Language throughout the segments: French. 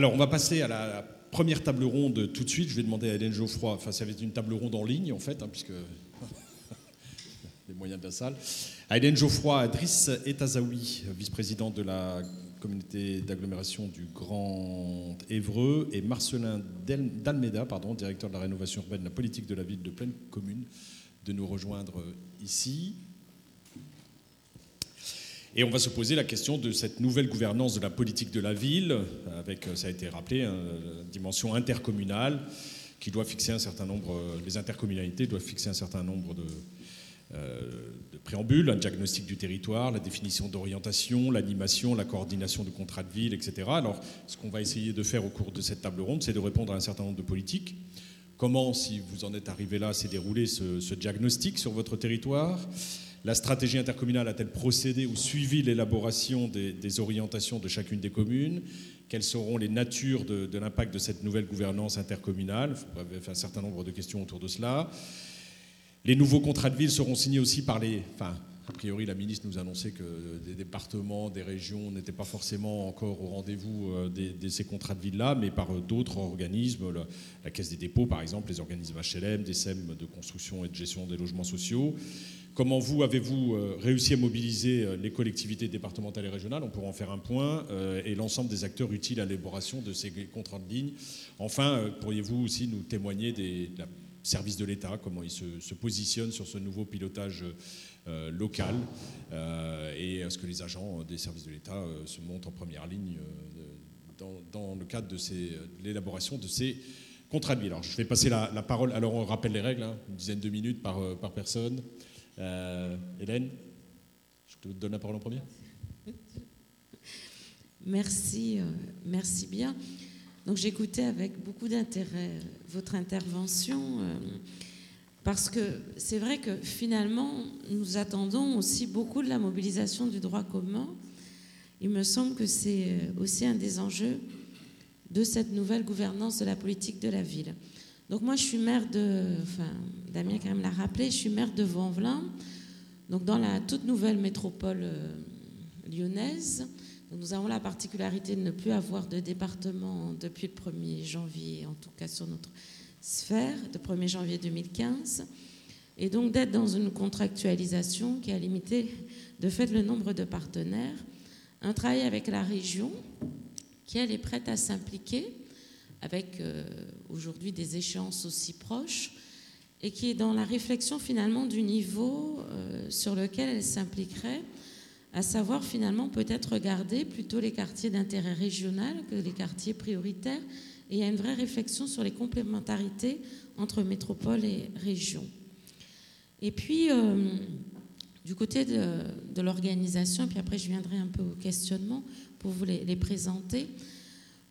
Alors, on va passer à la première table ronde tout de suite. Je vais demander à Hélène Geoffroy, enfin, ça va être une table ronde en ligne, en fait, hein, puisque les moyens de la salle. À Hélène Geoffroy, Driss Etazaoui, vice-président de la communauté d'agglomération du Grand Évreux, et Marcelin Dalmeda, pardon, directeur de la rénovation urbaine, de la politique de la ville de Pleine Commune, de nous rejoindre ici. Et on va se poser la question de cette nouvelle gouvernance de la politique de la ville, avec, ça a été rappelé, une dimension intercommunale qui doit fixer un certain nombre, les intercommunalités doivent fixer un certain nombre de, euh, de préambules, un diagnostic du territoire, la définition d'orientation, l'animation, la coordination du contrat de ville, etc. Alors, ce qu'on va essayer de faire au cours de cette table ronde, c'est de répondre à un certain nombre de politiques. Comment, si vous en êtes arrivé là, s'est déroulé ce diagnostic sur votre territoire? La stratégie intercommunale a-t-elle procédé ou suivi l'élaboration des, orientations de chacune des communes? Quelles seront les natures de, l'impact de cette nouvelle gouvernance intercommunale? Il faut faire un certain nombre de questions autour de cela. Les nouveaux contrats de ville seront signés aussi par les... a priori, la ministre nous annonçait que des départements, des régions n'étaient pas forcément encore au rendez-vous euh, de, ces contrats de ville-là, mais par euh, d'autres organismes, la, Caisse des dépôts par exemple, les organismes HLM, des SEM de construction et de gestion des logements sociaux. Comment vous avez-vous euh, réussi à mobiliser les collectivités départementales et régionales? On pourra en faire un point et l'ensemble des acteurs utiles à l'élaboration de ces contrats de ligne. Enfin, pourriez-vous aussi nous témoigner des services de l'État, comment ils se, positionnent sur ce nouveau pilotage local et est-ce que les agents des services de l'État se montent en première ligne dans, le cadre de, l'élaboration de ces contrats de vie? Alors, je vais passer la, parole. Alors, on rappelle les règles, hein, une dizaine de minutes par, par personne. Euh, Hélène, je te donne la parole en premier. Merci, euh, merci bien. Donc j'écoutais avec beaucoup d'intérêt votre intervention euh, parce que c'est vrai que finalement nous attendons aussi beaucoup de la mobilisation du droit commun. Il me semble que c'est aussi un des enjeux de cette nouvelle gouvernance de la politique de la ville. Donc moi, je suis maire de, enfin, Damien quand même l'a rappelé, je suis maire de Vanvelin, donc dans la toute nouvelle métropole euh, lyonnaise. nous avons la particularité de ne plus avoir de département depuis le 1er janvier, en tout cas sur notre sphère, de 1er janvier 2015, et donc d'être dans une contractualisation qui a limité de fait le nombre de partenaires, un travail avec la région qui elle est prête à s'impliquer avec euh, aujourd'hui des échéances aussi proches, et qui est dans la réflexion finalement du niveau euh, sur lequel elle s'impliquerait, à savoir finalement peut-être regarder plutôt les quartiers d'intérêt régional que les quartiers prioritaires, et il y a une vraie réflexion sur les complémentarités entre métropole et région. Et puis, euh, du côté de, l'organisation, et puis après je viendrai un peu au questionnement pour vous les présenter,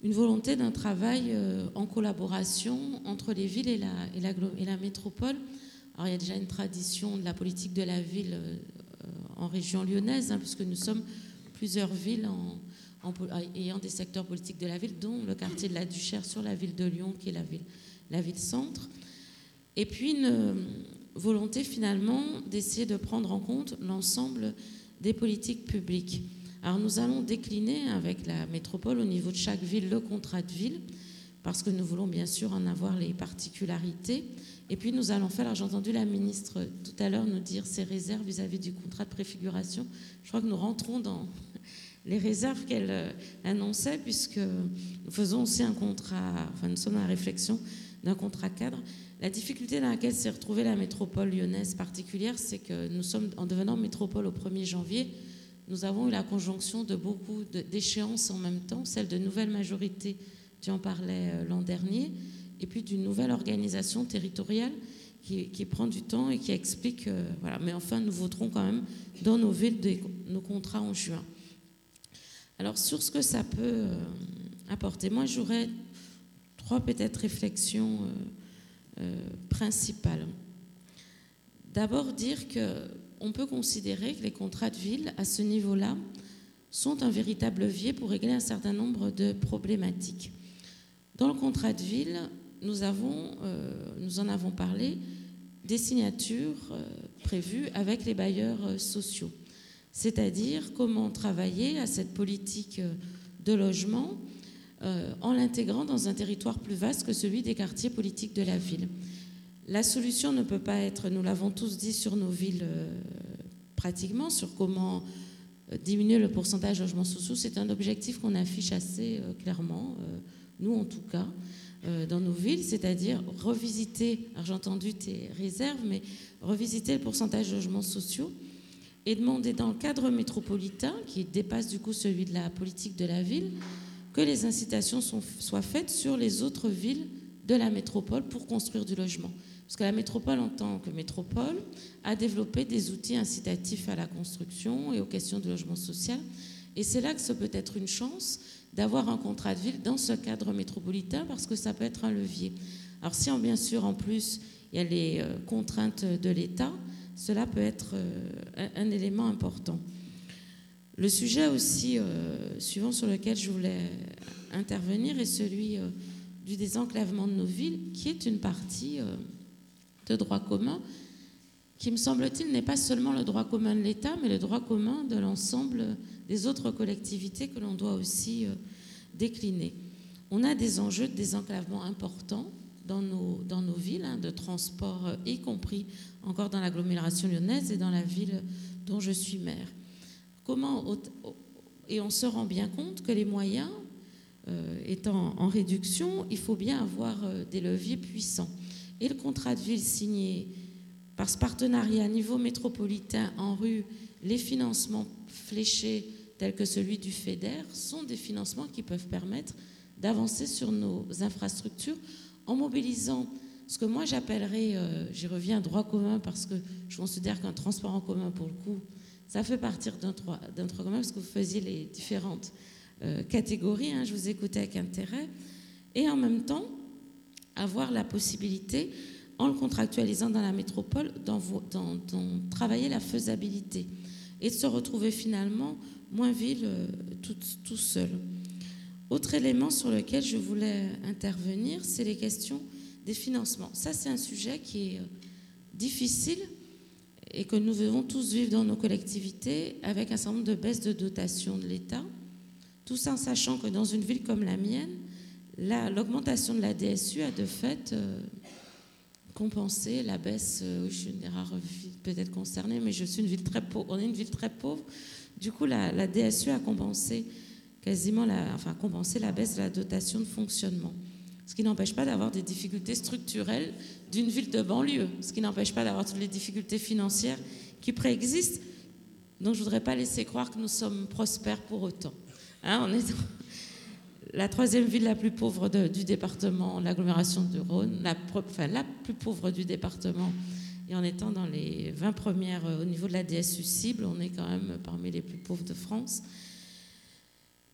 une volonté d'un travail euh, en collaboration entre les villes et la métropole. Alors il y a déjà une tradition de la politique de la ville euh, en région lyonnaise, hein, puisque nous sommes plusieurs villes en, ayant des secteurs politiques de la ville, dont le quartier de la Duchère sur la ville de Lyon, qui est la ville, centre. Et puis une euh, volonté finalement d'essayer de prendre en compte l'ensemble des politiques publiques. Alors nous allons décliner avec la métropole au niveau de chaque ville le contrat de ville, parce que nous voulons bien sûr en avoir les particularités. Et puis nous allons faire, alors j'ai entendu la ministre tout à l'heure nous dire ses réserves vis-à-vis du contrat de préfiguration. Je crois que nous rentrons dans les réserves qu'elle euh, annonçait, puisque nous faisons aussi un contrat, enfin nous sommes dans la réflexion d'un contrat cadre. La difficulté dans laquelle s'est retrouvée la métropole lyonnaise particulière, c'est que nous sommes, en devenant métropole au 1er janvier, nous avons eu la conjonction de beaucoup d'échéances en même temps, celle de nouvelles majorités, tu en parlais euh, l'an dernier, et puis d'une nouvelle organisation territoriale qui, prend du temps et qui explique. Euh, voilà. Mais enfin, nous voterons quand même dans nos villes nos contrats en juin. Alors, sur ce que ça peut euh, apporter, moi, j'aurais trois peut-être réflexions principales. D'abord, dire que on peut considérer que les contrats de ville, à ce niveau-là, sont un véritable levier pour régler un certain nombre de problématiques. Dans le contrat de ville, nous, avons, euh, nous en avons parlé, des signatures euh, prévues avec les bailleurs euh, sociaux, c'est-à-dire comment travailler à cette politique de logement euh, en l'intégrant dans un territoire plus vaste que celui des quartiers politiques de la ville. La solution ne peut pas être, nous l'avons tous dit sur nos villes euh, pratiquement, sur comment euh, diminuer le pourcentage de logements sociaux. C'est un objectif qu'on affiche assez clairement, nous en tout cas, dans nos villes, c'est-à-dire revisiter, alors j'ai entendu tes réserves, mais revisiter le pourcentage de logements sociaux et demander dans le cadre métropolitain, qui dépasse du coup celui de la politique de la ville, que les incitations soient faites sur les autres villes de la métropole pour construire du logement. Parce que la métropole, en tant que métropole, a développé des outils incitatifs à la construction et aux questions de logement social. Et c'est là que ce peut être une chance d'avoir un contrat de ville dans ce cadre métropolitain, parce que ça peut être un levier. Alors si, bien sûr, en plus, il y a les euh, contraintes de l'État, cela peut être euh, un élément important. Le sujet aussi euh, suivant sur lequel je voulais intervenir est celui euh, du désenclavement de nos villes, qui est une partie de droit commun, qui me semble-t-il n'est pas seulement le droit commun de l'État, mais le droit commun de l'ensemble des autres collectivités que l'on doit aussi décliner. On a des enjeux de désenclavement importants dans nos, villes, hein, de transport, y compris encore dans l'agglomération lyonnaise et dans la ville dont je suis maire. Comment, et on se rend bien compte que les moyens euh, étant en réduction, il faut bien avoir euh, des leviers puissants. Et le contrat de ville signé par ce partenariat à niveau métropolitain en rue, les financements fléchés tels que celui du FEDER sont des financements qui peuvent permettre d'avancer sur nos infrastructures en mobilisant ce que moi j'appellerais, euh, j'y reviens, droit commun parce que je considère qu'un transport en commun, pour le coup, ça fait partir d'un droit, commun parce que vous faisiez les différentes euh, catégories. Hein, je vous écoutais avec intérêt. Et en même temps, avoir la possibilité, en le contractualisant dans la métropole, d'en travailler la faisabilité et de se retrouver finalement moins ville euh, tout seul. Autre élément sur lequel je voulais intervenir, c'est les questions des financements. Ça, c'est un sujet qui est euh, difficile et que nous devons tous vivre dans nos collectivités avec un certain nombre de baisses de dotation de l'État, tout ça en sachant que dans une ville comme la mienne, l'augmentation de la DSU a de fait euh, compensé la baisse. Euh, je suis une des rares villes peut-être concernée, mais je suis une ville très pauvre. On est une ville très pauvre. Du coup, la, DSU a compensé quasiment enfin, compensé la baisse de la dotation de fonctionnement. Ce qui n'empêche pas d'avoir des difficultés structurelles d'une ville de banlieue, ce qui n'empêche pas d'avoir toutes les difficultés financières qui préexistent. Donc je ne voudrais pas laisser croire que nous sommes prospères pour autant. Hein, on est la troisième ville la plus pauvre du département, l'agglomération du Rhône, la, enfin, la plus pauvre du département. Et en étant dans les 20 premières euh, au niveau de la DSU cible, on est quand même parmi les plus pauvres de France.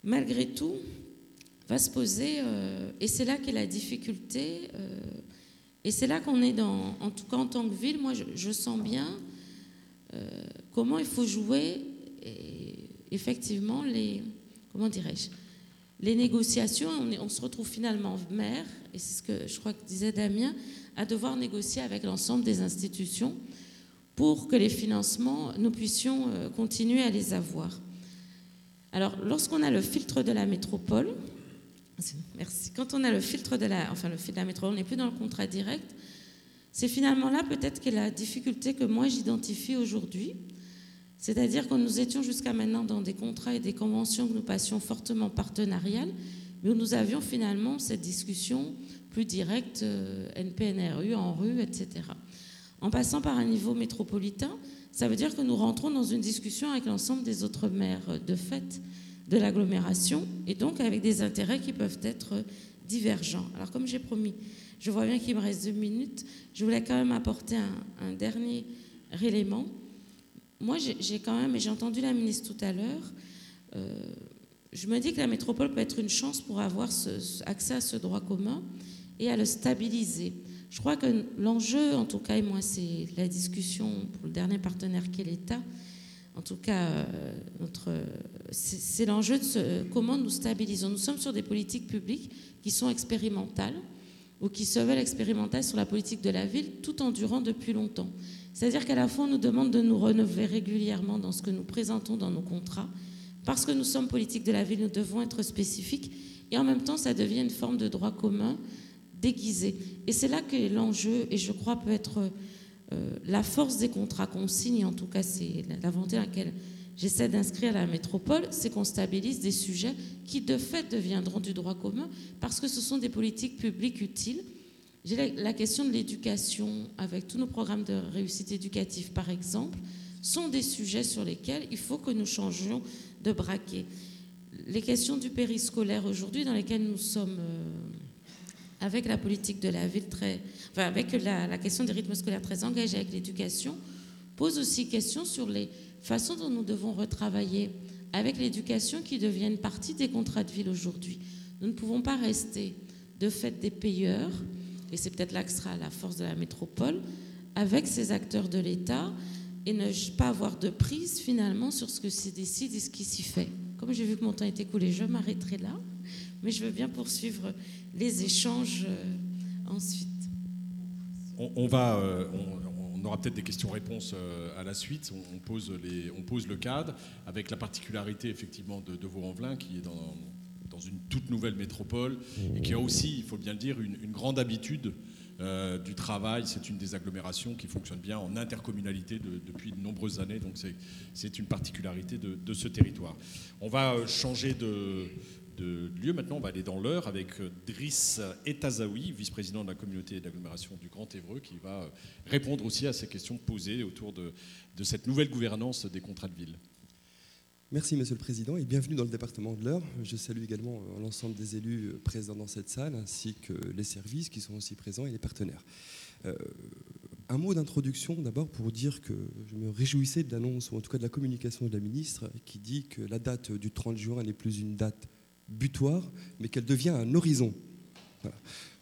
Malgré tout, va se poser, euh, et c'est là qu'est la difficulté, euh, et c'est là qu'on est dans, en tout cas en tant que ville, moi je, sens bien euh, comment il faut jouer, effectivement, les, comment dirais-je, les négociations, on, on, se retrouve finalement maire, et c'est ce que je crois que disait Damien, à devoir négocier avec l'ensemble des institutions pour que les financements, nous puissions continuer à les avoir. Alors, lorsqu'on a le filtre de la métropole. Quand on a le filtre de la, enfin le filtre de la métropole, on n'est plus dans le contrat direct. C'est finalement là peut-être que la difficulté que moi j'identifie aujourd'hui, c'est-à-dire que nous étions jusqu'à maintenant dans des contrats et des conventions que nous passions fortement partenariales, mais où nous avions finalement cette discussion plus directe euh, NPNRU, en rue, etc. En passant par un niveau métropolitain, ça veut dire que nous rentrons dans une discussion avec l'ensemble des autres maires de fait de l'agglomération et donc avec des intérêts qui peuvent être divergents. Alors comme j'ai promis, je vois bien qu'il me reste deux minutes, je voulais quand même apporter un, dernier élément. Moi, j'ai quand même, et j'ai entendu la ministre tout à l'heure, euh, je me dis que la métropole peut être une chance pour avoir accès à ce droit commun et à le stabiliser. Je crois que l'enjeu, en tout cas, et moi, c'est la discussion pour le dernier partenaire qui est l'État, en tout cas, euh, c'est l'enjeu de comment nous stabilisons. Nous sommes sur des politiques publiques qui sont expérimentales ou qui se veulent expérimentales sur la politique de la ville tout en durant depuis longtemps. C'est-à-dire qu'à la fois, on nous demande de nous renouveler régulièrement dans ce que nous présentons dans nos contrats. Parce que nous sommes politiques de la ville, nous devons être spécifiques. et en même temps ça devient une forme de droit commun déguisé. Et c'est là que l'enjeu, et je crois peut être euh, la force des contrats qu'on signe, en tout cas c'est la volonté à laquelle j'essaie d'inscrire la métropole, c'est qu'on stabilise des sujets qui de fait deviendront du droit commun parce que ce sont des politiques publiques utiles. J'ai la question de l'éducation avec tous nos programmes de réussite éducative par exemple sont des sujets sur lesquels il faut que nous changions de braquet. Les questions du périscolaire aujourd'hui dans lesquelles nous sommes euh, avec la politique de la ville très, enfin avec la, question des rythmes scolaires très engagés avec l'éducation, pose aussi question sur les façon dont nous devons retravailler avec l'éducation qui devient une partie des contrats de ville aujourd'hui. Nous ne pouvons pas rester de fait des payeurs, et c'est peut-être là que sera la force de la métropole, avec ces acteurs de l'État et ne pas avoir de prise finalement sur ce que s'y décide et ce qui s'y fait. Comme j'ai vu que mon temps est écoulé, je m'arrêterai là, mais je veux bien poursuivre les échanges euh, ensuite. On, va, euh, on aura peut-être des questions-réponses euh, à la suite. On, pose les, on, pose le cadre avec la particularité effectivement de, de Vaux-en-Velin qui est dans, une toute nouvelle métropole et qui a aussi, il faut bien le dire, une, grande habitude du travail. C'est une des agglomérations qui fonctionne bien en intercommunalité depuis de nombreuses années. Donc c'est une particularité de, ce territoire. On va changer de, de lieu. Maintenant, on va aller dans l'heure avec euh, Driss Etazaoui, vice-président de la communauté d'agglomération du Grand Évreux, qui va euh, répondre aussi à ces questions posées autour de, cette nouvelle gouvernance des contrats de ville. Merci Monsieur le Président et bienvenue dans le département de l'Eure. Je salue également euh, l'ensemble des élus présents dans cette salle ainsi que les services qui sont aussi présents et les partenaires. un mot d'introduction d'abord pour dire que je me réjouissais de l'annonce ou en tout cas de la communication de la ministre qui dit que la date du 30 juin n'est plus une date butoir, mais qu'elle devient un horizon.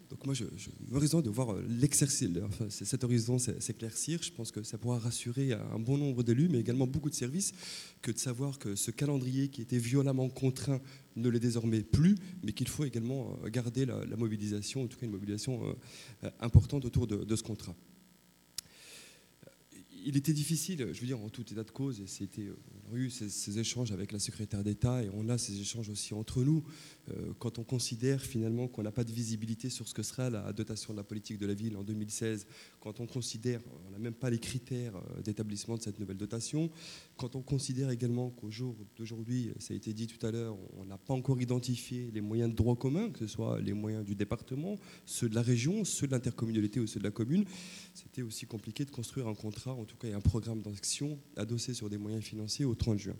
Donc moi, je, je de voir l'exercice, enfin, cet horizon s'éclaircir. Je pense que ça pourra rassurer un bon nombre d'élus, mais également beaucoup de services, que de savoir que ce calendrier qui était violemment contraint ne l'est désormais plus, mais qu'il faut également euh, garder la, mobilisation, en tout cas une mobilisation euh, importante autour de ce contrat il était difficile, je veux dire, en tout état de cause, et c'était, on a eu ces, échanges avec la secrétaire d'État et on a ces échanges aussi entre nous, euh, quand on considère finalement qu'on n'a pas de visibilité sur ce que sera la dotation de la politique de la ville en 2016, quand on considère, on n'a même pas les critères euh, d'établissement de cette nouvelle dotation, quand on considère également qu'au jour d'aujourd'hui, ça a été dit tout à l'heure, on n'a pas encore identifié les moyens de droit commun, que ce soit les moyens du département, ceux de la région, ceux de l'intercommunalité ou ceux de la commune, c'était aussi compliqué de construire un contrat, en tout cas un programme d'action adossé sur des moyens financiers au 30 juin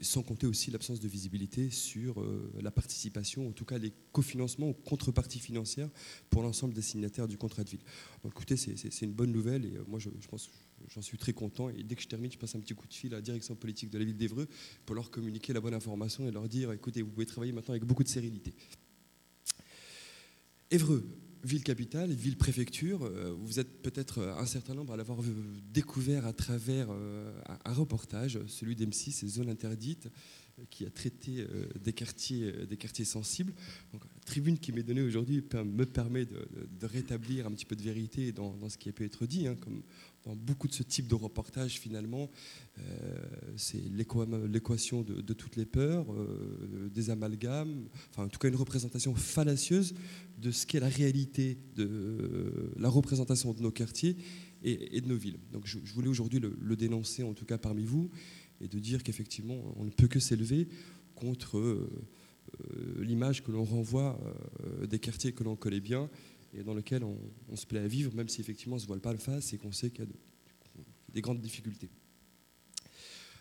sans compter aussi l'absence de visibilité sur euh, la participation, en tout cas les cofinancements ou contreparties financières pour l'ensemble des signataires du contrat de ville. écoutez, c'est une bonne nouvelle et euh, moi je, pense j'en suis très content et dès que je termine, je passe un petit coup de fil à la direction politique de la ville d'Evreux pour leur communiquer la bonne information et leur dire écoutez, vous pouvez travailler maintenant avec beaucoup de sérénité. Évreux, ville capitale, ville préfecture, euh, vous êtes peut-être un certain nombre à l'avoir découvert à travers euh, un reportage, celui d'M6, ces zones interdites, euh, qui a traité des quartiers, des quartiers sensibles. Donc, la tribune qui m'est donnée aujourd'hui me permet de, rétablir un petit peu de vérité dans, ce qui a pu être dit, hein, comme dans beaucoup de ce type de reportage finalement, c'est l'équation de, toutes les peurs, des amalgames, enfin en tout cas une représentation fallacieuse de ce qu'est la réalité de la représentation de nos quartiers et, de nos villes. Donc je, voulais aujourd'hui le, dénoncer, en tout cas parmi vous, et de dire qu'effectivement, on ne peut que s'élever contre euh, l'image que l'on renvoie euh, des quartiers que l'on connaît bien et dans lesquels on, se plaît à vivre, même si effectivement on ne se voile pas le face et qu'on sait qu'il y a des grandes difficultés.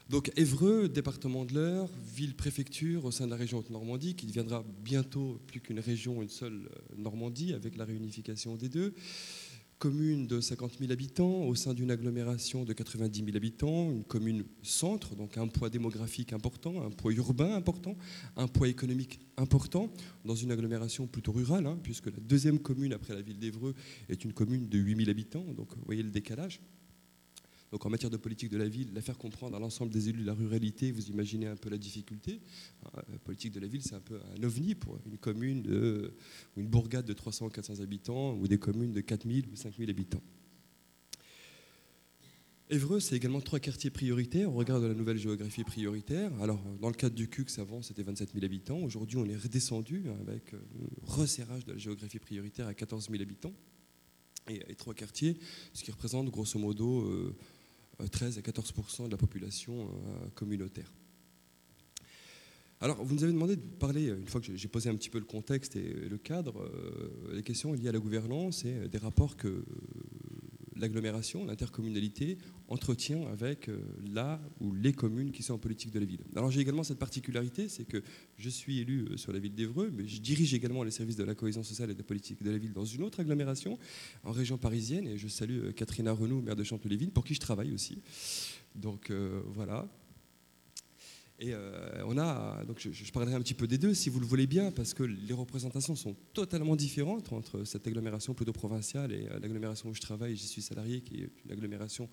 Donc Évreux, département de l'Eure, ville-préfecture au sein de la région Haute-Normandie, qui deviendra bientôt plus qu'une région, une seule euh, Normandie, avec la réunification des deux. Commune de 50 000 habitants au sein d'une agglomération de 90 000 habitants, une commune centre, donc un poids démographique important, un poids urbain important, un poids économique important, dans une agglomération plutôt rurale, hein, puisque la deuxième commune après la ville d'Évreux est une commune de 8 000 habitants, donc vous voyez le décalage. Donc en matière de politique de la ville, la faire comprendre à l'ensemble des élus de la ruralité, vous imaginez un peu la difficulté. La euh, politique de la ville, c'est un peu un ovni pour une commune de, ou une bourgade de 300 ou 400 habitants ou des communes de 4000 ou 5000 habitants. Évreux, c'est également trois quartiers prioritaires au regard de la nouvelle géographie prioritaire. Alors, dans le cadre du CUX, avant, c'était 27 000 habitants. Aujourd'hui, on est redescendu avec un resserrage de la géographie prioritaire à 14 000 habitants et, trois quartiers, ce qui représente grosso modo 13 à 14% de la population communautaire. Alors, vous nous avez demandé de parler, une fois que j'ai posé un petit peu le contexte et le cadre, euh, les questions liées à la gouvernance et des rapports que l'agglomération, l'intercommunalité entretient avec euh, la ou les communes qui sont en politique de la ville. Alors j'ai également cette particularité, c'est que je suis élu euh, sur la ville d'Evreux, mais je dirige également les services de la cohésion sociale et de la politique de la ville dans une autre agglomération, en région parisienne, et je salue Catherine Renaud, maire de Chanteloup-les-Vignes, pour qui je travaille aussi. Donc voilà, et euh, on a, donc je, parlerai un petit peu des deux, si vous le voulez bien, parce que les représentations sont totalement différentes entre cette agglomération plutôt provinciale et euh, l'agglomération où je travaille, j'y suis salarié, qui est une agglomération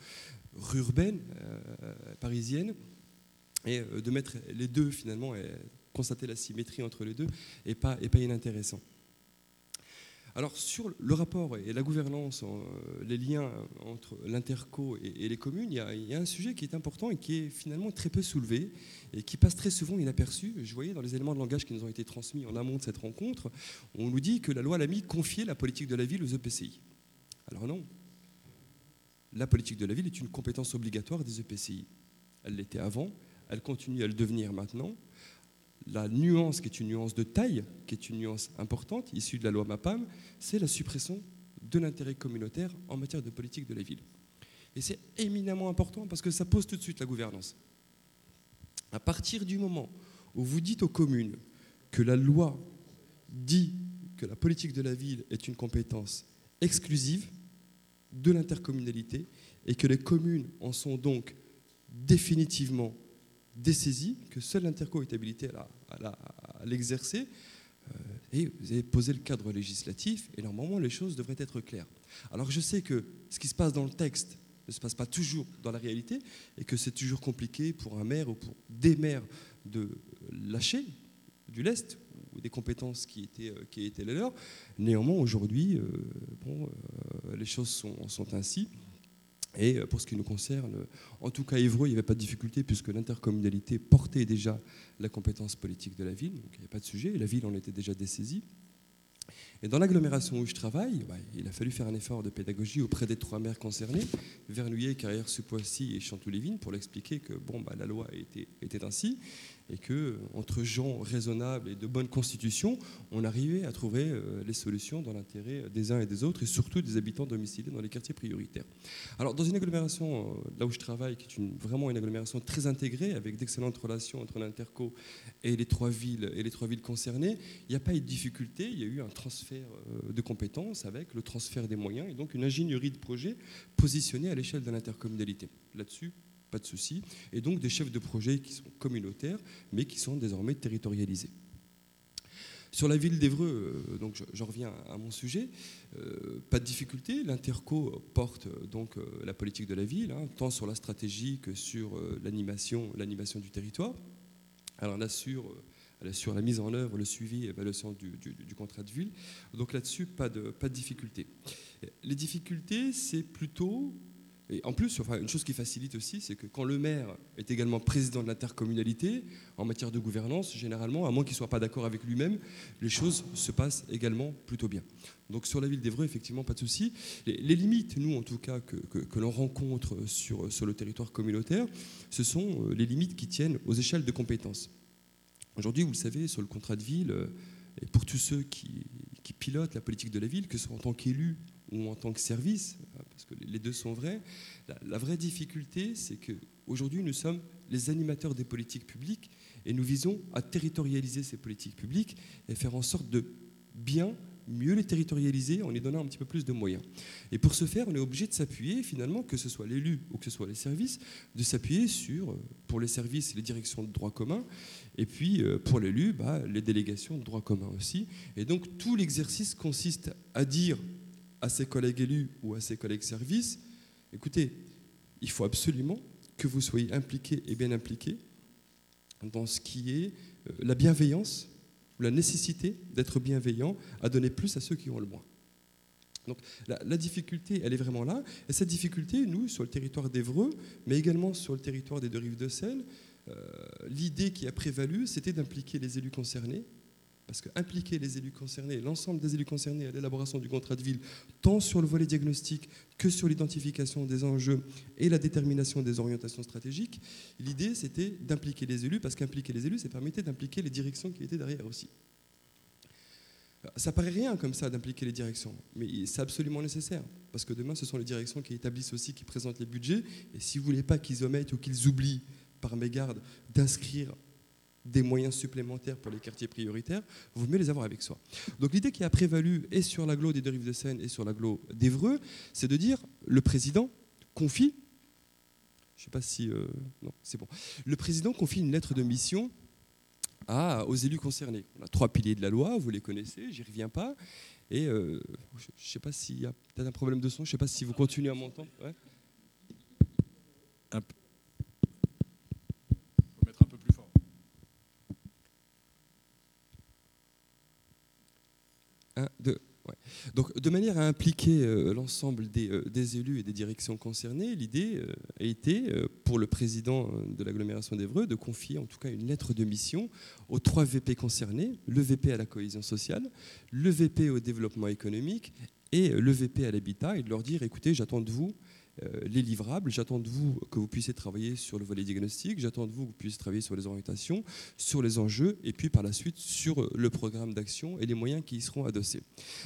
urbaine, euh, parisienne. Et de mettre les deux, finalement, et constater la symétrie entre les deux, n'est pas, pas inintéressant. Alors sur le rapport et la gouvernance, euh, les liens entre l'interco et, les communes, il y, a, un sujet qui est important et qui est finalement très peu soulevé et qui passe très souvent inaperçu. Je voyais dans les éléments de langage qui nous ont été transmis en amont de cette rencontre, on nous dit que la loi Lamy confiait la politique de la ville aux EPCI. Alors non, la politique de la ville est une compétence obligatoire des EPCI. Elle l'était avant, elle continue à le devenir maintenant la nuance qui est une nuance de taille, qui est une nuance importante, issue de la loi MAPAM, c'est la suppression de l'intérêt communautaire en matière de politique de la ville. Et c'est éminemment important parce que ça pose tout de suite la gouvernance. À partir du moment où vous dites aux communes que la loi dit que la politique de la ville est une compétence exclusive de l'intercommunalité et que les communes en sont donc définitivement dessaisies, que seule l'interco est habilitée à l'exercer. Euh, et vous avez posé le cadre législatif, et normalement les choses devraient être claires. Alors je sais que ce qui se passe dans le texte ne se passe pas toujours dans la réalité, et que c'est toujours compliqué pour un maire ou pour des maires de lâcher du lest ou des compétences qui étaient, euh, qui étaient les leurs. Néanmoins, aujourd'hui, euh, bon, les choses sont ainsi. Et pour ce qui nous concerne, en tout cas Évreux, il n'y avait pas de difficulté puisque l'intercommunalité portait déjà la compétence politique de la ville, donc il n'y a pas de sujet, la ville en était déjà dessaisie. Et dans l'agglomération où je travaille, bah, il a fallu faire un effort de pédagogie auprès des trois maires concernés, Vernouillet, Carrière, sous Poissy et Chanteloup-les-Vignes, pour l'expliquer que bon, bah, la loi était ainsi et que entre gens raisonnables et de bonne constitution, on arrivait à trouver euh, les solutions dans l'intérêt des uns et des autres et surtout des habitants domiciliés dans les quartiers prioritaires. Alors dans une agglomération euh, là où je travaille, qui est vraiment une agglomération très intégrée avec d'excellentes relations entre l'interco et les trois villes et les trois villes concernées, il n'y a pas eu de difficulté, il y a eu un transfert euh, de compétences avec le transfert des moyens et donc une ingénierie de projet positionnée à l'échelle de l'intercommunalité. Là-dessus, pas de souci, et donc des chefs de projet qui sont communautaires, mais qui sont désormais territorialisés. Sur la ville d'Evreux, euh, donc j'en reviens à mon sujet, euh, pas de difficulté. L'Interco porte euh, donc la politique de la ville, hein, tant sur la stratégie que sur l'animation, du territoire. Alors elle assure, elle assure la mise en œuvre, le suivi et l'évaluation du, du, contrat de ville. Donc là-dessus, pas de, pas de difficulté. Les difficultés, c'est plutôt et en plus, enfin, une chose qui facilite aussi, c'est que quand le maire est également président de l'intercommunalité, en matière de gouvernance, généralement, à moins qu'il ne soit pas d'accord avec lui-même, les choses se passent également plutôt bien. Donc sur la ville d'Evreux, effectivement, pas de souci. Les, limites, nous, en tout cas, que, l'on rencontre sur, sur le territoire communautaire, ce sont euh, les limites qui tiennent aux échelles de compétences. Aujourd'hui, vous le savez, sur le contrat de ville, euh, et pour tous ceux qui, qui pilotent la politique de la ville, que ce soit en tant qu'élu ou en tant que service, parce que les deux sont vrais. La, vraie difficulté, c'est qu'aujourd'hui, nous sommes les animateurs des politiques publiques et nous visons à territorialiser ces politiques publiques et faire en sorte de bien mieux les territorialiser en les donnant un petit peu plus de moyens. Et pour ce faire, on est obligé de s'appuyer, finalement, que ce soit l'élu ou que ce soit les services, de s'appuyer sur, pour les services, les directions de droit commun, et puis euh, pour l'élu, bah, les délégations de droit commun aussi. Et donc tout l'exercice consiste à dire à ses collègues élus ou à ses collègues services, écoutez, il faut absolument que vous soyez impliqués et bien impliqués dans ce qui est euh, la bienveillance, ou la nécessité d'être bienveillant, à donner plus à ceux qui ont le moins. Donc la, difficulté, elle est vraiment là. Et cette difficulté, nous, sur le territoire d'Evreux, mais également sur le territoire des deux rives de Seine, euh, l'idée qui a prévalu, c'était d'impliquer les élus concernés. Parce qu'impliquer les élus concernés, l'ensemble des élus concernés à l'élaboration du contrat de ville, tant sur le volet diagnostic que sur l'identification des enjeux et la détermination des orientations stratégiques, l'idée c'était d'impliquer les élus, parce qu'impliquer les élus, ça permettait d'impliquer les directions qui étaient derrière aussi. Ça paraît rien comme ça d'impliquer les directions, mais c'est absolument nécessaire, parce que demain, ce sont les directions qui établissent aussi, qui présentent les budgets, et si vous ne voulez pas qu'ils omettent ou qu'ils oublient, par mégarde, d'inscrire des moyens supplémentaires pour les quartiers prioritaires, vous mieux les avoir avec soi. Donc l'idée qui a prévalu et sur l'agglo des deux rives de Seine et sur l'agglo d'Evreux, c'est de dire le président confie, je ne sais pas si... Euh, non, c'est bon. Le président confie une lettre de mission aux élus concernés. On a trois piliers de la loi, vous les connaissez, j'y reviens pas. Et euh, je ne sais pas s'il y a peut-être un problème de son, je ne sais pas si vous continuez à m'entendre. Ouais. Un... faut mettre un peu plus fort. Donc, de manière à impliquer euh, l'ensemble euh, des, élus et des directions concernées, l'idée euh, a été, pour le président de l'agglomération d'Evreux, de confier en tout cas une lettre de mission aux trois VP concernés, le VP à la cohésion sociale, le VP au développement économique et le VP à l'habitat, et de leur dire, écoutez, j'attends de vous les livrables. J'attends de vous que vous puissiez travailler sur le volet diagnostic, j'attends de vous que vous puissiez travailler sur les orientations, sur les enjeux, et puis par la suite sur le programme d'action et les moyens qui y seront adossés.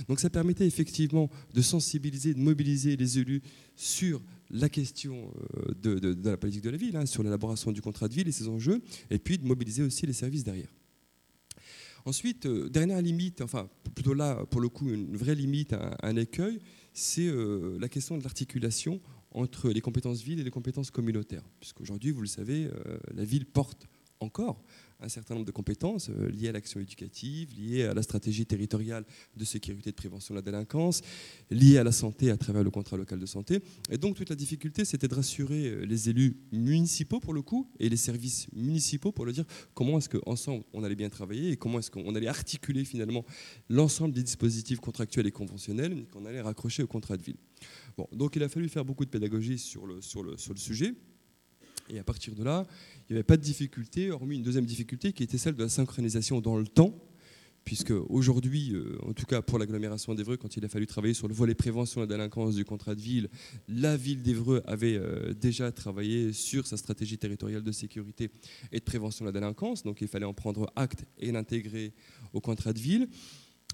Donc ça permettait effectivement de sensibiliser, de mobiliser les élus sur la question euh, de, la politique de la ville, hein, sur l'élaboration du contrat de ville et ses enjeux, et puis de mobiliser aussi les services derrière. Ensuite, euh, dernière limite, enfin plutôt là pour le coup une vraie limite, un, écueil, c'est la question de l'articulation entre les compétences villes et les compétences communautaires. Puisqu'aujourd'hui, vous le savez, euh, la ville porte encore un certain nombre de compétences euh, liées à l'action éducative, liées à la stratégie territoriale de sécurité et de prévention de la délinquance, liées à la santé à travers le contrat local de santé. Et donc toute la difficulté, c'était de rassurer euh, les élus municipaux pour le coup et les services municipaux pour le dire comment est-ce qu'ensemble on allait bien travailler et comment est-ce qu'on allait articuler finalement l'ensemble des dispositifs contractuels et conventionnels qu'on allait raccrocher au contrat de ville. Donc il a fallu faire beaucoup de pédagogie sur le, sujet. Et à partir de là, il n'y avait pas de difficulté, hormis une deuxième difficulté qui était celle de la synchronisation dans le temps, puisque aujourd'hui, euh, en tout cas pour l'agglomération d'Evreux, quand il a fallu travailler sur le volet prévention de la délinquance du contrat de ville, la ville d'Evreux avait euh, déjà travaillé sur sa stratégie territoriale de sécurité et de prévention de la délinquance, donc il fallait en prendre acte et l'intégrer au contrat de ville.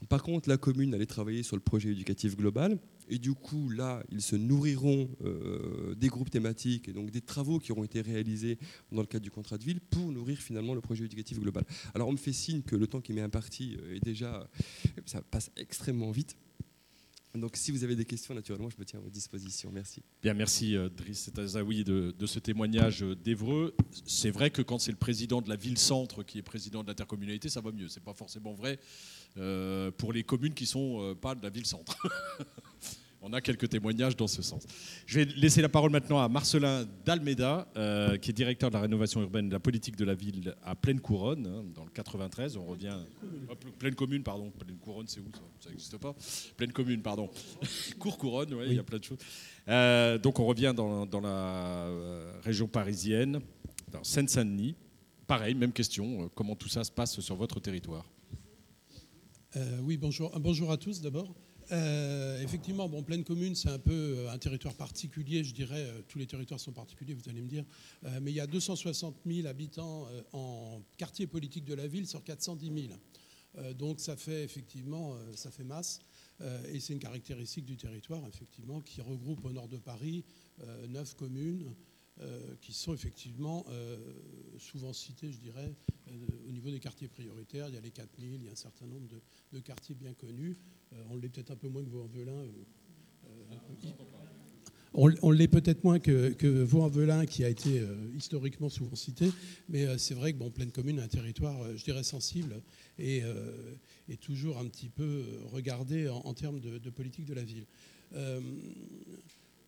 Par contre, la commune allait travailler sur le projet éducatif global. Et du coup, là, ils se nourriront euh, des groupes thématiques et donc des travaux qui auront été réalisés dans le cadre du contrat de ville pour nourrir finalement le projet éducatif global. Alors, on me fait signe que le temps qui m'est imparti euh, est déjà. Ça passe extrêmement vite. Donc, si vous avez des questions, naturellement, je me tiens à votre disposition. Merci. Bien, merci euh, Driss Tazaoui de, de ce témoignage d'Evreux. C'est vrai que quand c'est le président de la ville-centre qui est président de l'intercommunalité, ça va mieux. C'est pas forcément vrai euh, pour les communes qui sont euh, pas de la ville-centre. On a quelques témoignages dans ce sens. Je vais laisser la parole maintenant à Marcelin Dalmeda, euh, qui est directeur de la rénovation urbaine et de la politique de la ville à Pleine Couronne, hein, dans le 93. On revient. pleine Commune, pardon. Pleine Couronne, c'est où ça? N'existe pas Pleine Commune, pardon. Cour Couronne, oui, il y a plein de choses. donc on revient dans, dans la région parisienne, dans Seine-Saint-Denis. Pareil, même question. Comment tout ça se passe sur votre territoire? Euh, oui, bonjour. bonjour à tous d'abord. Euh, effectivement, bon, Pleine Commune, c'est un peu euh, un territoire particulier, je dirais. tous les territoires sont particuliers, vous allez me dire. mais il y a 260 000 habitants en quartier politique de la ville sur 410 000. donc ça fait effectivement, ça fait masse. et c'est une caractéristique du territoire, effectivement, qui regroupe au nord de Paris neuf communes euh, qui sont effectivement euh, souvent cités, je dirais, euh, au niveau des quartiers prioritaires. Il y a les 4000, il y a un certain nombre de, quartiers bien connus. on l'est peut-être un peu moins que Vaux-en-Velin. On, l'est peut-être moins que, que Vaux-en-Velin, qui a été historiquement souvent cité, mais c'est vrai que bon, Pleine Commune un territoire, je dirais, sensible et, toujours un petit peu regardé en, termes de, politique de la ville.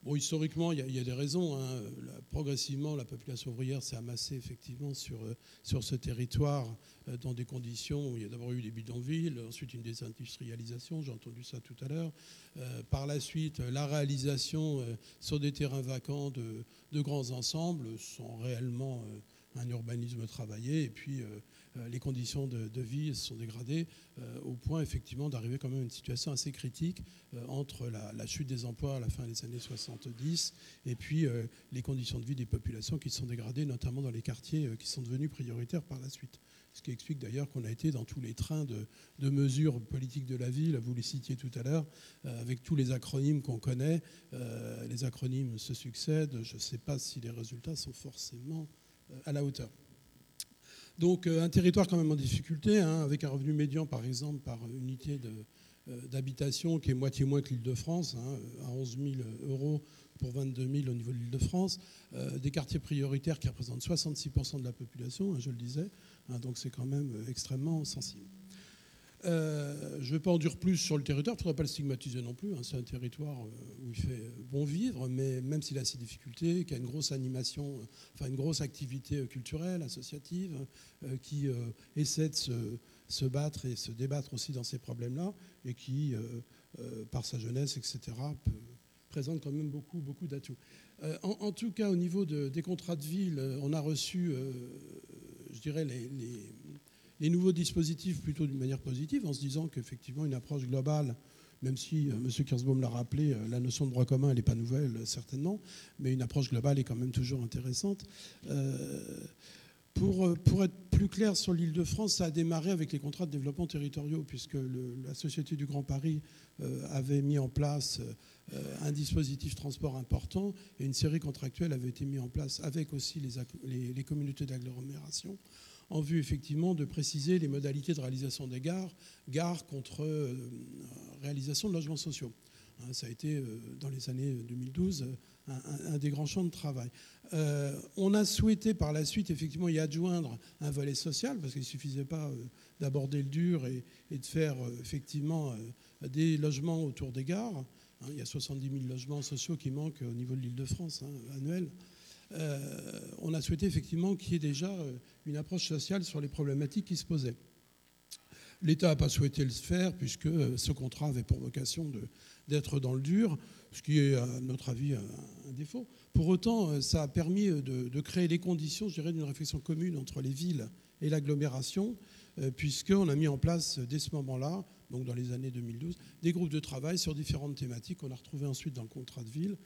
Historiquement, il y, a, des raisons. Hein. progressivement, la population ouvrière s'est amassée effectivement sur, euh, sur ce territoire euh, dans des conditions où il y a d'abord eu des bidonvilles, ensuite une désindustrialisation, j'ai entendu ça tout à l'heure. Euh, par la suite, la réalisation sur des terrains vacants de, de grands ensembles sont réellement un urbanisme travaillé. Et puis, les conditions de, vie se sont dégradées euh, au point effectivement d'arriver quand même à une situation assez critique euh, entre la, chute des emplois à la fin des années 70 et puis les conditions de vie des populations qui se sont dégradées, notamment dans les quartiers qui sont devenus prioritaires par la suite. Ce qui explique d'ailleurs qu'on a été dans tous les trains de, mesures politiques de la ville, vous les citiez tout à l'heure, avec tous les acronymes qu'on connaît. les acronymes se succèdent. Je ne sais pas si les résultats sont forcément à la hauteur. Donc euh, un territoire quand même en difficulté, hein, avec un revenu médian par exemple par unité euh, d'habitation qui est moitié moins que l'île de France, hein, à 11 000 euros pour 22 000 au niveau de l'île de France, euh, des quartiers prioritaires qui représentent 66% de la population, hein, je le disais, donc c'est quand même extrêmement sensible. Euh, je ne vais pas en dire plus sur le territoire, il ne faudrait pas le stigmatiser non plus. Hein. C'est un territoire euh, où il fait bon vivre, mais même s'il a ses difficultés, qui a une grosse animation, euh, enfin une grosse activité culturelle, associative, qui essaie de se, battre et se débattre aussi dans ces problèmes-là, et qui, par sa jeunesse, etc., présente quand même beaucoup, beaucoup d'atouts. En, tout cas, au niveau des contrats de ville, on a reçu, je dirais, les nouveaux dispositifs plutôt d'une manière positive, en se disant qu'effectivement une approche globale, même si euh, M. Kirsbaum l'a rappelé, euh, la notion de droit commun, n'est pas nouvelle, euh, certainement, mais une approche globale est quand même toujours intéressante. pour, être plus clair sur l'île de France, ça a démarré avec les contrats de développement territoriaux, puisque la Société du Grand Paris avait mis en place un dispositif transport important et une série contractuelle avait été mise en place avec aussi les, les, les communautés d'agglomération en vue effectivement de préciser les modalités de réalisation des gares, gares contre euh, réalisation de logements sociaux. Hein, ça a été euh, dans les années 2012 un, des grands champs de travail. Euh, on a souhaité par la suite effectivement y adjoindre un volet social parce qu'il ne suffisait pas d'aborder le dur et, de faire effectivement des logements autour des gares. Hein, il y a 70 000 logements sociaux qui manquent au niveau de l'île de France hein, annuels. on a souhaité effectivement qu'il y ait déjà une approche sociale sur les problématiques qui se posaient. L'État n'a pas souhaité le faire puisque euh, ce contrat avait pour vocation d'être dans le dur, ce qui est à notre avis un, défaut. Pour autant, euh, ça a permis de, de créer les conditions, je dirais, d'une réflexion commune entre les villes et l'agglomération, euh, puisqu'on a mis en place dès ce moment-là, donc dans les années 2012, des groupes de travail sur différentes thématiques qu'on a retrouvées ensuite dans le contrat de ville,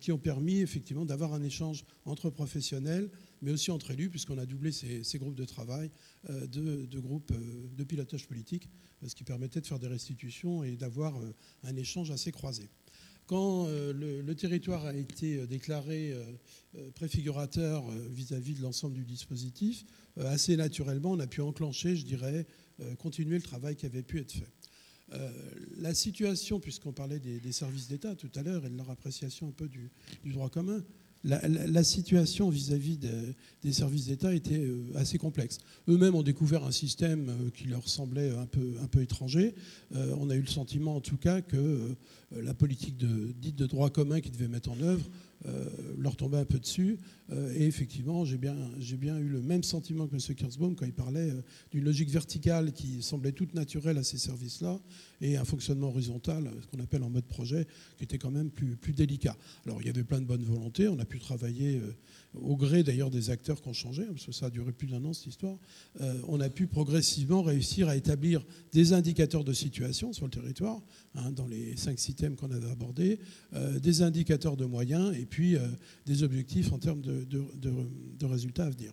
qui ont permis effectivement d'avoir un échange entre professionnels, mais aussi entre élus, puisqu'on a doublé ces, groupes de travail euh, de, groupes euh, de pilotage politique, ce qui permettait de faire des restitutions et d'avoir euh, un échange assez croisé. Quand le, territoire a été déclaré préfigurateur vis-à-vis de l'ensemble du dispositif, assez naturellement, on a pu enclencher, je dirais, continuer le travail qui avait pu être fait. La situation, puisqu'on parlait des, services d'État tout à l'heure et de leur appréciation un peu du droit commun, la, situation vis-à-vis des services d'État était euh, assez complexe. Eux-mêmes ont découvert un système euh, qui leur semblait un peu, étranger. Euh, on a eu le sentiment, en tout cas, que la politique de, dite de droit commun qu'ils devaient mettre en œuvre euh, leur tombait un peu dessus. Euh, et effectivement, j'ai bien, bien eu le même sentiment que M. Kirzbaum quand il parlait euh, d'une logique verticale qui semblait toute naturelle à ces services-là et un fonctionnement horizontal, ce qu'on appelle en mode projet, qui était quand même plus, plus délicat. Alors il y avait plein de bonnes volontés, on a pu travailler au gré d'ailleurs des acteurs qui ont changé, hein, parce que ça a duré plus d'un an cette histoire, euh, on a pu progressivement réussir à établir des indicateurs de situation sur le territoire, hein, dans les cinq systèmes qu'on avait abordés, euh, des indicateurs de moyens et puis euh, des objectifs en termes de, de résultats à venir.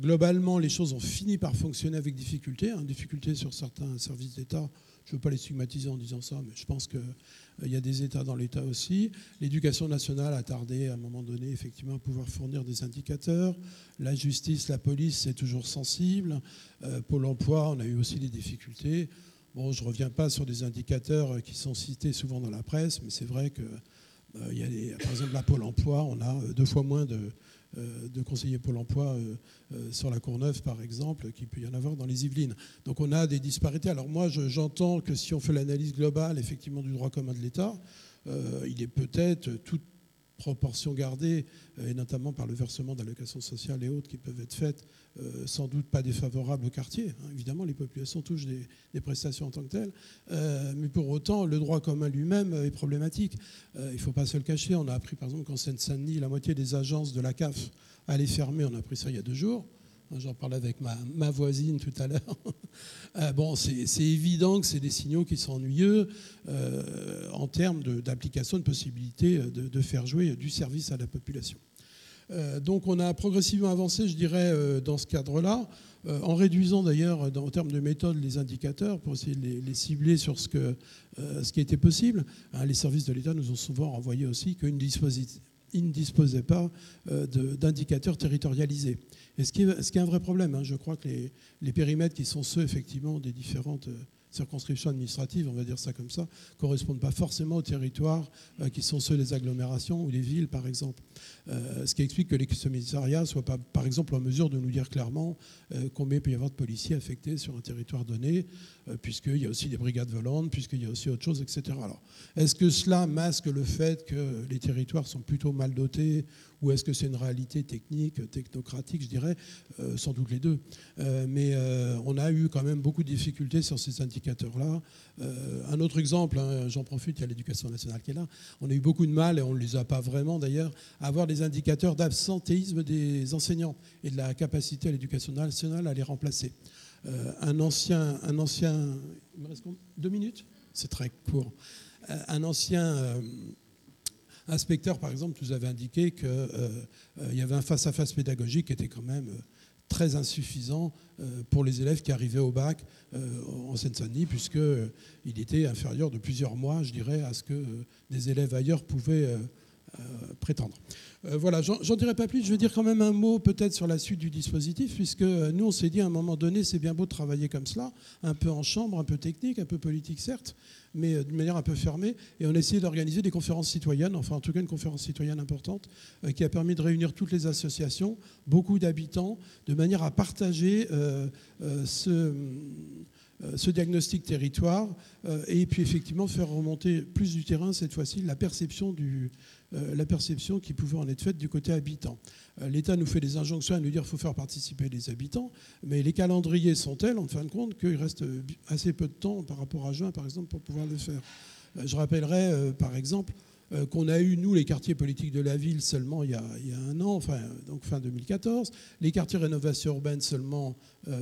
globalement, les choses ont fini par fonctionner avec difficulté, hein, difficulté sur certains services d'État je ne veux pas les stigmatiser en disant ça, mais je pense qu'il euh, y a des États dans l'État aussi. L'éducation nationale a tardé à un moment donné effectivement à pouvoir fournir des indicateurs. La justice, la police, c'est toujours sensible. Euh, Pôle emploi, on a eu aussi des difficultés. Bon, je ne reviens pas sur des indicateurs qui sont cités souvent dans la presse, mais c'est vrai que, euh, y a par exemple, la Pôle emploi, on a deux fois moins de, euh, de conseillers Pôle emploi euh, euh, sur la Courneuve, par exemple, qu'il peut y en avoir dans les Yvelines. Donc on a des disparités. Alors moi, j'entends que si on fait l'analyse globale, effectivement, du droit commun de l'État, il est peut-être toute proportion gardée, et notamment par le versement d'allocations sociales et autres qui peuvent être faites, sans doute pas défavorables au quartier. Hein. Évidemment, les populations touchent des, prestations en tant que telles, mais pour autant, le droit commun lui-même est problématique. il ne faut pas se le cacher. On a appris, par exemple, qu'en Seine-Saint-Denis, la moitié des agences de la CAF allaient fermer. On a appris ça il y a deux jours. J'en parlais avec ma, voisine tout à l'heure. Euh, bon, c'est évident que c'est des signaux qui sont ennuyeux euh, en termes d'application de, possibilité de, faire jouer du service à la population. Euh, donc on a progressivement avancé, je dirais, dans ce cadre-là, en réduisant d'ailleurs, en termes de méthode, les indicateurs pour essayer de les, cibler sur ce, qui était possible. Hein, les services de l'État nous ont souvent renvoyé aussi qu'une disposition ils ne disposaient pas euh, d'indicateurs territorialisés. Et ce qui, est, un vrai problème, hein. je crois que les, les, périmètres qui sont ceux effectivement des différentes euh, circonscriptions administratives, on va dire ça comme ça, correspondent pas forcément aux territoires euh, qui sont ceux des agglomérations ou des villes, par exemple. Euh, ce qui explique que les commissariats ne soient pas, par exemple, en mesure de nous dire clairement euh, combien il peut y avoir de policiers affectés sur un territoire donné, puisqu'il y a aussi des brigades volantes, puisqu'il y a aussi autre chose, etc. Alors, est-ce que cela masque le fait que les territoires sont plutôt mal dotés ou est-ce que c'est une réalité technique, technocratique, je dirais euh, Sans doute les deux. Euh, mais euh, on a eu quand même beaucoup de difficultés sur ces indicateurs-là. un autre exemple, hein, j'en profite, il y a l'éducation nationale qui est là. On a eu beaucoup de mal, et on ne les a pas vraiment d'ailleurs, à avoir des indicateurs d'absentéisme des enseignants et de la capacité à l'éducation nationale à les remplacer. un ancien, un ancien, il me reste deux minutes, c'est très court. Un ancien inspecteur, par exemple, nous avait indiqué qu'il euh, euh, y avait un face-à-face pédagogique qui était quand même euh, très insuffisant pour les élèves qui arrivaient au bac en Seine-Saint-Denis, puisqu'il était inférieur de plusieurs mois, je dirais, à ce que des élèves ailleurs pouvaient prétendre. voilà, j'en dirai pas plus. Je vais dire quand même un mot peut-être sur la suite du dispositif, puisque nous, on s'est dit à un moment donné, c'est bien beau de travailler comme cela, un peu en chambre, un peu technique, un peu politique certes, mais euh, d'une manière un peu fermée. Et on a essayé d'organiser des conférences citoyennes, enfin en tout cas une conférence citoyenne importante, euh, qui a permis de réunir toutes les associations, beaucoup d'habitants, de manière à partager euh, ce diagnostic territoire et puis effectivement faire remonter plus du terrain cette fois-ci la perception du, euh, la perception qui pouvait en être faite du côté habitant. Euh, L'État nous fait des injonctions à nous dire qu'il faut faire participer les habitants, mais les calendriers sont tels, en fin de compte, qu'il reste assez peu de temps par rapport à juin, par exemple, pour pouvoir le faire. Euh, je rappellerai, par exemple, euh, qu'on a eu, nous, les quartiers politiques de la ville, seulement il y a, un an, enfin, donc fin 2014, les quartiers rénovation urbaine seulement euh,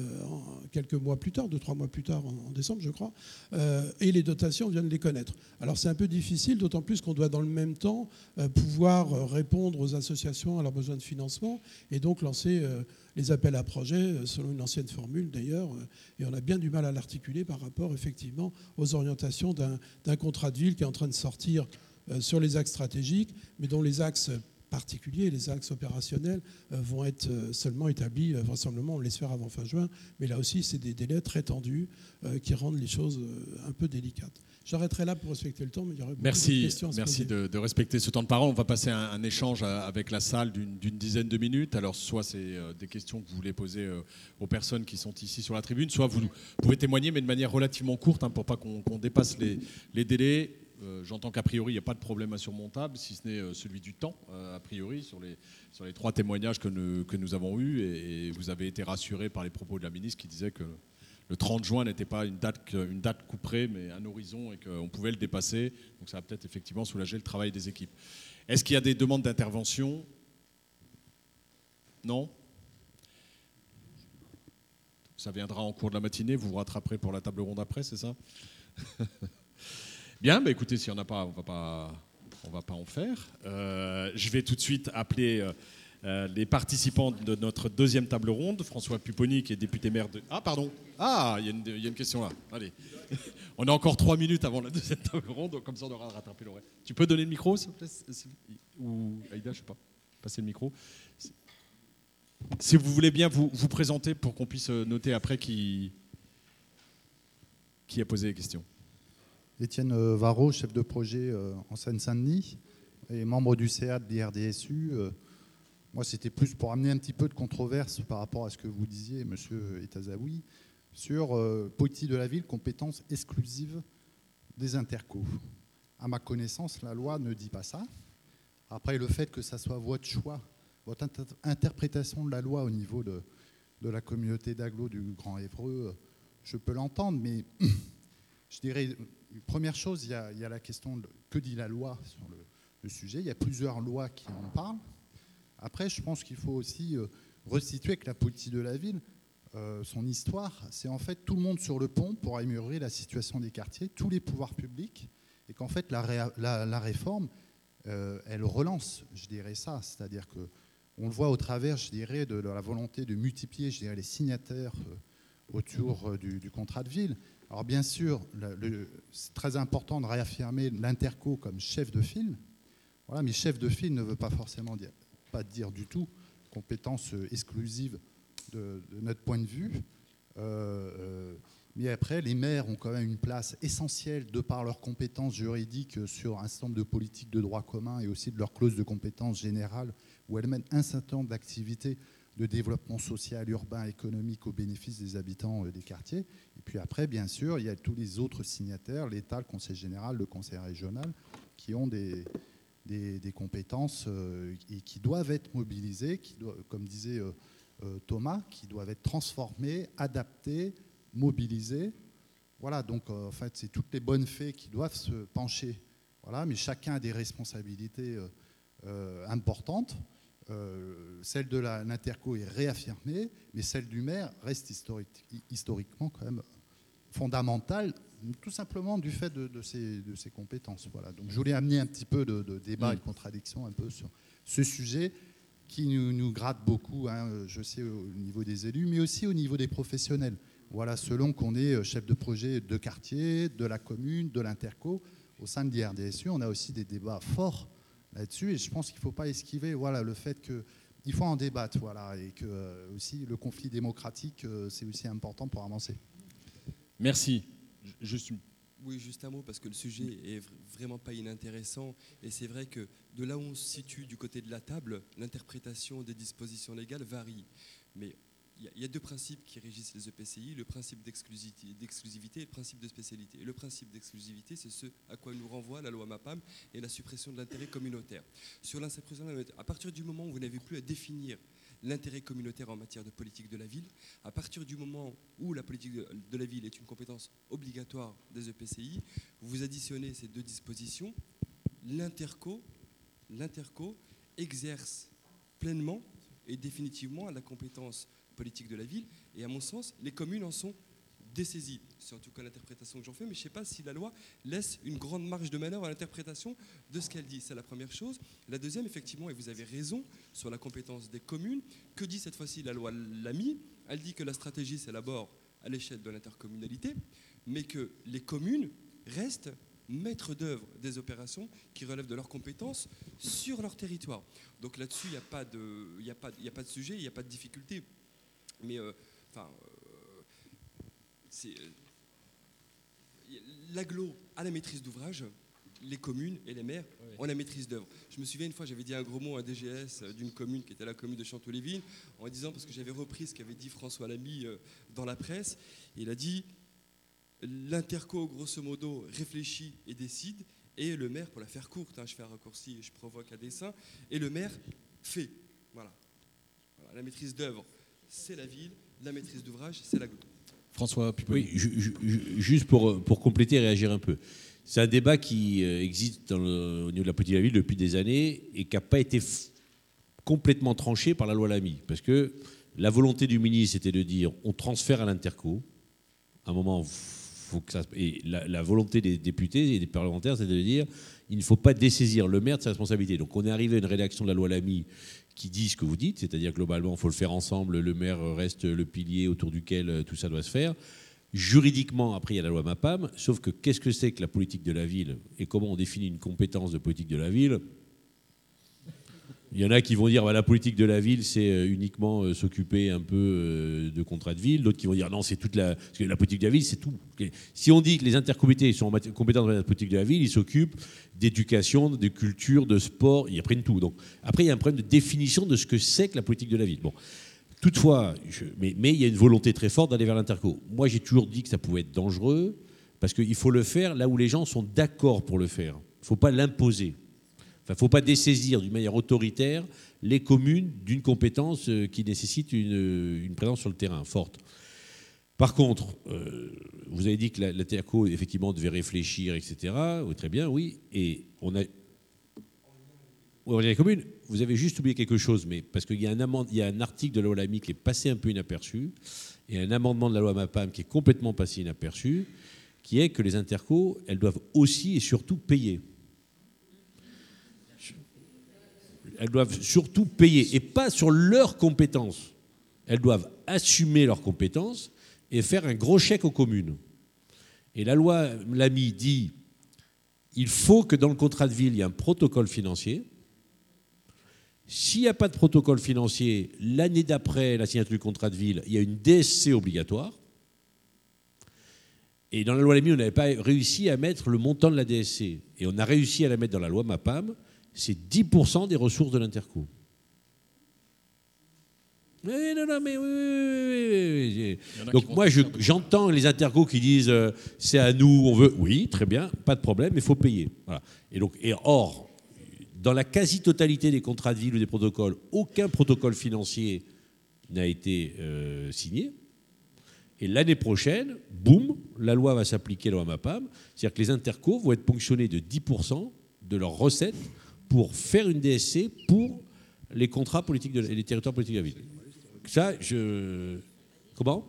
quelques mois plus tard, deux, trois mois plus tard, en, décembre, je crois, euh, et les dotations, viennent de les connaître. Alors c'est un peu difficile, d'autant plus qu'on doit dans le même temps pouvoir répondre aux associations à leurs besoins de financement et donc lancer les appels à projets, selon une ancienne formule d'ailleurs, et on a bien du mal à l'articuler par rapport effectivement aux orientations d'un contrat de ville qui est en train de sortir euh, sur les axes stratégiques, mais dont les axes particuliers, les axes opérationnels, euh, vont être euh, seulement établis, vraisemblablement, on l'espère avant fin juin, mais là aussi, c'est des délais très tendus qui rendent les choses un peu délicates. J'arrêterai là pour respecter le temps, mais il y aurait beaucoup merci, de questions. merci de, de, respecter ce temps de parole. On va passer un, un échange avec la salle d'une dizaine de minutes. Alors, soit c'est des questions que vous voulez poser aux personnes qui sont ici sur la tribune, soit vous pouvez témoigner, mais de manière relativement courte, hein, pour pas qu'on dépasse les, les délais. Euh, j'entends qu'a priori, il n'y a pas de problème insurmontable, si ce n'est euh, celui du temps, euh, a priori, sur les, sur les trois témoignages que nous, que nous avons eus. Et, vous avez été rassuré par les propos de la ministre qui disait que le 30 juin n'était pas une date, une date couperée, mais un horizon et qu'on pouvait le dépasser. Donc ça va peut-être effectivement soulager le travail des équipes. Est-ce qu'il y a des demandes d'intervention? Non? Ça viendra en cours de la matinée, vous vous rattraperez pour la table ronde après, c'est ça? Bien, bah écoutez, s'il n'y en a pas, on va pas, va pas en faire. Euh, je vais tout de suite appeler euh, euh, les participants de notre deuxième table ronde. François Pupponi, qui est député maire de. Ah, pardon. Ah, il y, a une question là. Allez. on a encore trois minutes avant la deuxième table ronde, comme ça on aura rattrapé l'oreille. Tu peux donner le micro, s'il te plaît Ou Aïda, je sais pas. Passer le micro. Si vous voulez bien vous, vous présenter pour qu'on puisse noter après qui, qui a posé les questions. Étienne euh, Varro, chef de projet euh, en Seine-Saint-Denis et membre du CA de l'IRDSU. Euh, moi, c'était plus pour amener un petit peu de controverse par rapport à ce que vous disiez, monsieur Etazaoui, sur politique de la ville, compétence exclusive des intercos. à ma connaissance, la loi ne dit pas ça. Après, le fait que ça soit votre choix, votre interprétation de la loi au niveau de, de la communauté d'agglo du Grand Évreux, je peux l'entendre, mais je dirais, première chose, il y, a, la question de que dit la loi sur le, sujet. Il y a plusieurs lois qui en parlent. Après, je pense qu'il faut aussi euh, restituer que la politique de la ville, euh, son histoire, c'est en fait tout le monde sur le pont pour améliorer la situation des quartiers, tous les pouvoirs publics, et qu'en fait la, réforme, euh, elle relance, je dirais ça, c'est-à-dire que on le voit au travers, je dirais, de la volonté de multiplier, je dirais, les signataires autour du, contrat de ville. Alors bien sûr, c'est très important de réaffirmer l'interco comme chef de file. Voilà, mais chef de file ne veut pas forcément dire, pas dire du tout compétence exclusive de, notre point de vue. Euh, euh, mais après, les maires ont quand même une place essentielle de par leurs compétences juridiques sur un certain nombre de politiques de droit commun et aussi de leurs clauses de compétences générales où elles mènent un certain nombre d'activités de développement social, urbain, économique au bénéfice des habitants euh, des quartiers. Et puis après, bien sûr, il y a tous les autres signataires, l'État, le Conseil général, le Conseil régional, qui ont des, compétences et qui doivent être mobilisées, comme disait euh, Thomas, qui doivent être transformés, adaptés, mobilisés. Voilà, donc euh, en fait, c'est toutes les bonnes fées qui doivent se pencher. Voilà, mais chacun a des responsabilités euh, celle de l'Interco est réaffirmée, mais celle du maire reste historiquement quand même fondamentale, tout simplement du fait de, ses, de ses, compétences. Voilà. Donc je voulais amener un petit peu de, débat et de contradiction un peu sur ce sujet qui nous, gratte beaucoup, hein, je sais, au niveau des élus, mais aussi au niveau des professionnels. Voilà, selon qu'on est euh, chef de projet de quartier, de la commune, de l'interco, au sein de l'IRDSU, on a aussi des débats forts là-dessus, et je pense qu'il ne faut pas esquiver voilà, le fait qu'il faut en débattre, voilà, et que euh, aussi le conflit démocratique, euh, c'est aussi important pour avancer. Merci. Juste oui, juste un mot, parce que le sujet est vraiment pas inintéressant. Et c'est vrai que de là où on se situe du côté de la table, l'interprétation des dispositions légales varie. Mais il y, a deux principes qui régissent les EPCI, le principe d'exclusivité et le principe de spécialité. Le principe d'exclusivité, c'est ce à quoi nous renvoie la loi MAPAM et la suppression de l'intérêt communautaire. Sur l'interprétation, à partir du moment où vous n'avez plus à définir l'intérêt communautaire en matière de politique de la ville. À partir du moment où la politique de la ville est une compétence obligatoire des EPCI, vous additionnez ces deux dispositions, l'interco, l'interco exerce pleinement et définitivement la compétence politique de la ville. Et à mon sens, les communes en sont dessaisies. C'est en tout cas l'interprétation que j'en fais, mais je ne sais pas si la loi laisse une grande marge de manœuvre à l'interprétation de ce qu'elle dit. C'est la première chose. La deuxième, effectivement, et vous avez raison, sur la compétence des communes, que dit cette fois-ci la loi Lamy? Elle dit que la stratégie s'élabore à l'échelle de l'intercommunalité, mais que les communes restent maîtres d'œuvre des opérations qui relèvent de leurs compétences sur leur territoire. Donc là-dessus, il n'y a, a, a pas de sujet, il n'y a pas de difficulté. Mais, euh, enfin, euh, c'est euh, l'aglo a la maîtrise d'ouvrage, les communes et les maires ont la maîtrise d'œuvre. Je me souviens une fois, j'avais dit un gros mot à un DGS d'une commune qui était la commune de Chanteau-les-Vignes, en disant, parce que j'avais repris ce qu'avait dit François Lamy dans la presse, il a dit l'interco, grosso modo, réfléchit et décide, et le maire, pour la faire courte, hein, je fais un raccourci et je provoque un dessin, et le maire fait. Voilà. La maîtrise d'œuvre, c'est la ville, la maîtrise d'ouvrage, c'est la François Oui, juste pour, pour compléter et réagir un peu. C'est un débat qui euh, existe au niveau de la politique de la ville depuis des années et qui n'a pas été complètement tranché par la loi Lamy. Parce que la volonté du ministre était de dire on transfère à l'interco. À un moment, et la, volonté des députés et des parlementaires, c'était de dire il ne faut pas dessaisir le maire de sa responsabilité. Donc on est arrivé à une rédaction de la loi Lamy qui dit ce que vous dites, c'est-à-dire globalement, il faut le faire ensemble, le maire reste le pilier autour duquel euh, tout ça doit se faire. Juridiquement, après, il y a la loi MAPAM, sauf que qu'est-ce que c'est que la politique de la ville et comment on définit une compétence de politique de la ville? Il y en a qui vont dire bah, la politique de la ville, c'est euh, uniquement euh, s'occuper un peu euh, de contrats de ville. D'autres qui vont dire non, c'est toute la. Que la politique de la ville, c'est tout. Si on dit que les intercomités sont compétents dans la politique de la ville, ils s'occupent d'éducation, de culture, de sport, ils apprennent tout. Donc après, il y a un problème de définition de ce que c'est que la politique de la ville. Bon. Toutefois, mais, il y a une volonté très forte d'aller vers l'interco. Moi, j'ai toujours dit que ça pouvait être dangereux parce qu'il faut le faire là où les gens sont d'accord pour le faire. Il ne faut pas l'imposer. Enfin, il ne faut pas dessaisir d'une manière autoritaire les communes d'une compétence euh, qui nécessite une, une, présence sur le terrain forte. Par contre, euh, vous avez dit que la, la effectivement, devait réfléchir, etc. Oui, très bien, oui. Et on a. les communes, vous avez juste oublié quelque chose, mais parce qu'il y, a un il y a un article de la loi LAMI qui est passé un peu inaperçu, et un amendement de la loi MAPAM qui est complètement passé inaperçu, qui est que les intercos, elles doivent aussi et surtout payer. Elles doivent surtout payer, et pas sur leurs compétences. Elles doivent assumer leurs compétences et faire un gros chèque aux communes. Et la loi Lamy dit il faut que dans le contrat de ville, il y ait un protocole financier. S'il n'y a pas de protocole financier, l'année d'après la signature du contrat de ville, il y a une DSC obligatoire. Et dans la loi Lamy, on n'avait pas réussi à mettre le montant de la DSC. Et on a réussi à la mettre dans la loi MAPAM. C'est 10% des ressources de l'interco. Oui, non, non, mais oui, oui, oui, Donc moi, j'entends les intercos qui disent euh, c'est à nous, on veut. Oui, très bien, pas de problème, mais il faut payer. Voilà. Et donc, et or, dans la quasi-totalité des contrats de ville ou des protocoles, aucun protocole financier n'a été euh, signé. Et l'année prochaine, boum, la loi va s'appliquer, la loi MAPAM. C'est-à-dire que les intercos vont être ponctionnés de 10% de leurs recettes pour faire une DSC pour les contrats politiques de, et les territoires politiques de la ville. Ça, je. Comment?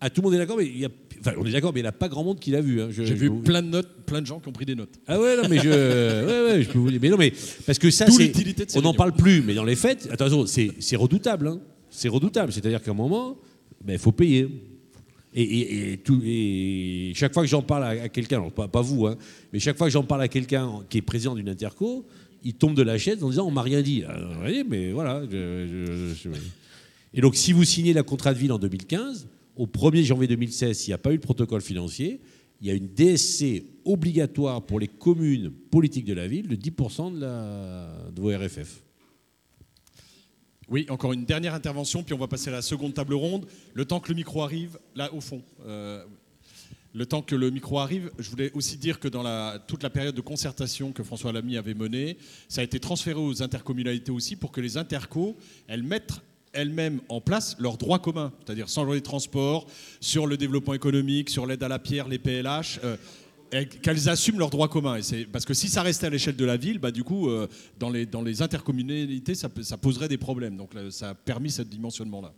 Ah, tout le monde est d'accord, mais il y a... enfin, on est d'accord, mais il n'y a pas grand monde qui l'a vu. Hein. J'ai vu plein de notes, plein de gens qui ont pris des notes. Ah ouais, non, mais je, ouais, ouais, je peux vous dire. Mais non, mais parce que ça, c'est, on n'en parle plus, mais dans les faits, attention, c'est redoutable. Hein. C'est redoutable. C'est-à-dire qu'à un moment, ben, il faut payer. Et, chaque fois que j'en parle à, quelqu'un, pas, pas, vous, hein, mais chaque fois que j'en parle à quelqu'un qui est président d'une interco, il tombe de la chaise en disant on m'a rien dit. Alors, vous voyez, mais voilà. Et donc, si vous signez la contrat de ville en 2015 au 1er janvier 2016, s'il n'y a pas eu de protocole financier, il y a une DSC obligatoire pour les communes politiques de la ville de 10% de, la, de vos RFF. Oui, encore une dernière intervention, puis on va passer à la seconde table ronde. Le temps que le micro arrive, là au fond. Euh, le temps que le micro arrive, je voulais aussi dire que dans toute la période de concertation que François Lamy avait menée, ça a été transféré aux intercommunalités aussi pour que les intercos, elles mettent elles-mêmes en place leurs droits communs, c'est-à-dire sans les transports, sur le développement économique, sur l'aide à la pierre, les PLH, euh, qu'elles assument leurs droits communs. Parce que si ça restait à l'échelle de la ville, bah, du coup, euh, dans, les, intercommunalités, ça, poserait des problèmes. Donc ça a permis ce dimensionnement-là.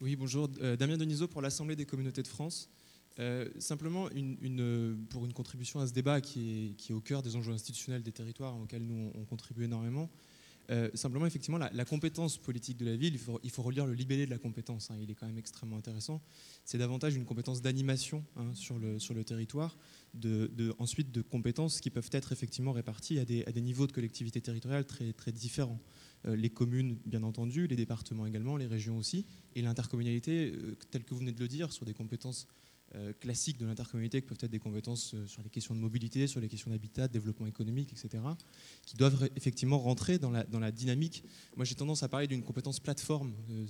Oui, bonjour. Euh, Damien Denisot pour l'Assemblée des communautés de France. simplement, pour une contribution à ce débat qui est, au cœur des enjeux institutionnels des territoires auxquels nous on contribue énormément. Euh, simplement, effectivement, la, compétence politique de la ville, il faut, relire le libellé de la compétence, hein, il est quand même extrêmement intéressant. C'est davantage une compétence d'animation hein, sur, le, sur le territoire, ensuite de compétences qui peuvent être effectivement réparties à des, à des niveaux de collectivité territoriale très, très différents. Euh, les communes, bien entendu, les départements également, les régions aussi, et l'intercommunalité, euh, telle que vous venez de le dire, sur des compétences classiques de l'intercommunauté, qui peuvent être des compétences euh, sur les questions de mobilité, sur les questions d'habitat, développement économique, etc., qui doivent effectivement rentrer dans la, dans la dynamique. Moi, j'ai tendance à parler d'une compétence plateforme, euh,